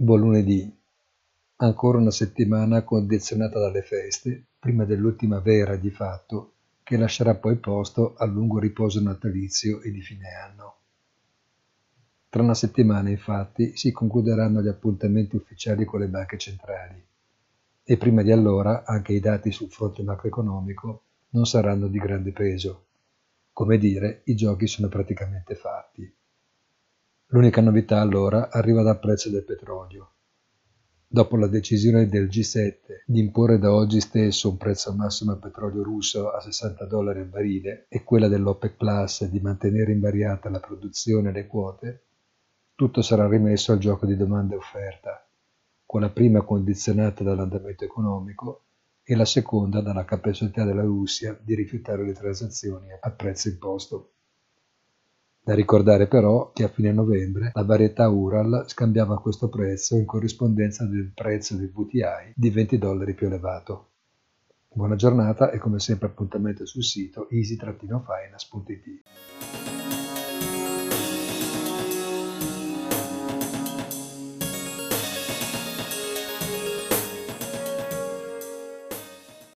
Buon lunedì. Ancora una settimana condizionata dalle feste, prima dell'ultima vera di fatto, che lascerà poi posto al lungo riposo natalizio e di fine anno. Tra una settimana, infatti, si concluderanno gli appuntamenti ufficiali con le banche centrali e prima di allora anche i dati sul fronte macroeconomico non saranno di grande peso. Come dire, i giochi sono praticamente fatti. L'unica novità allora arriva dal prezzo del petrolio. Dopo la decisione del G7 di imporre da oggi stesso un prezzo massimo al petrolio russo a 60 dollari al barile e quella dell'OPEC Plus di mantenere invariata la produzione e le quote, tutto sarà rimesso al gioco di domanda e offerta, con la prima condizionata dall'andamento economico e la seconda dalla capacità della Russia di rifiutare le transazioni al prezzo imposto. Da ricordare però che a fine novembre la varietà Ural scambiava questo prezzo in corrispondenza del prezzo del VTI di 20 dollari più elevato. Buona giornata e come sempre appuntamento sul sito easy-finance.it.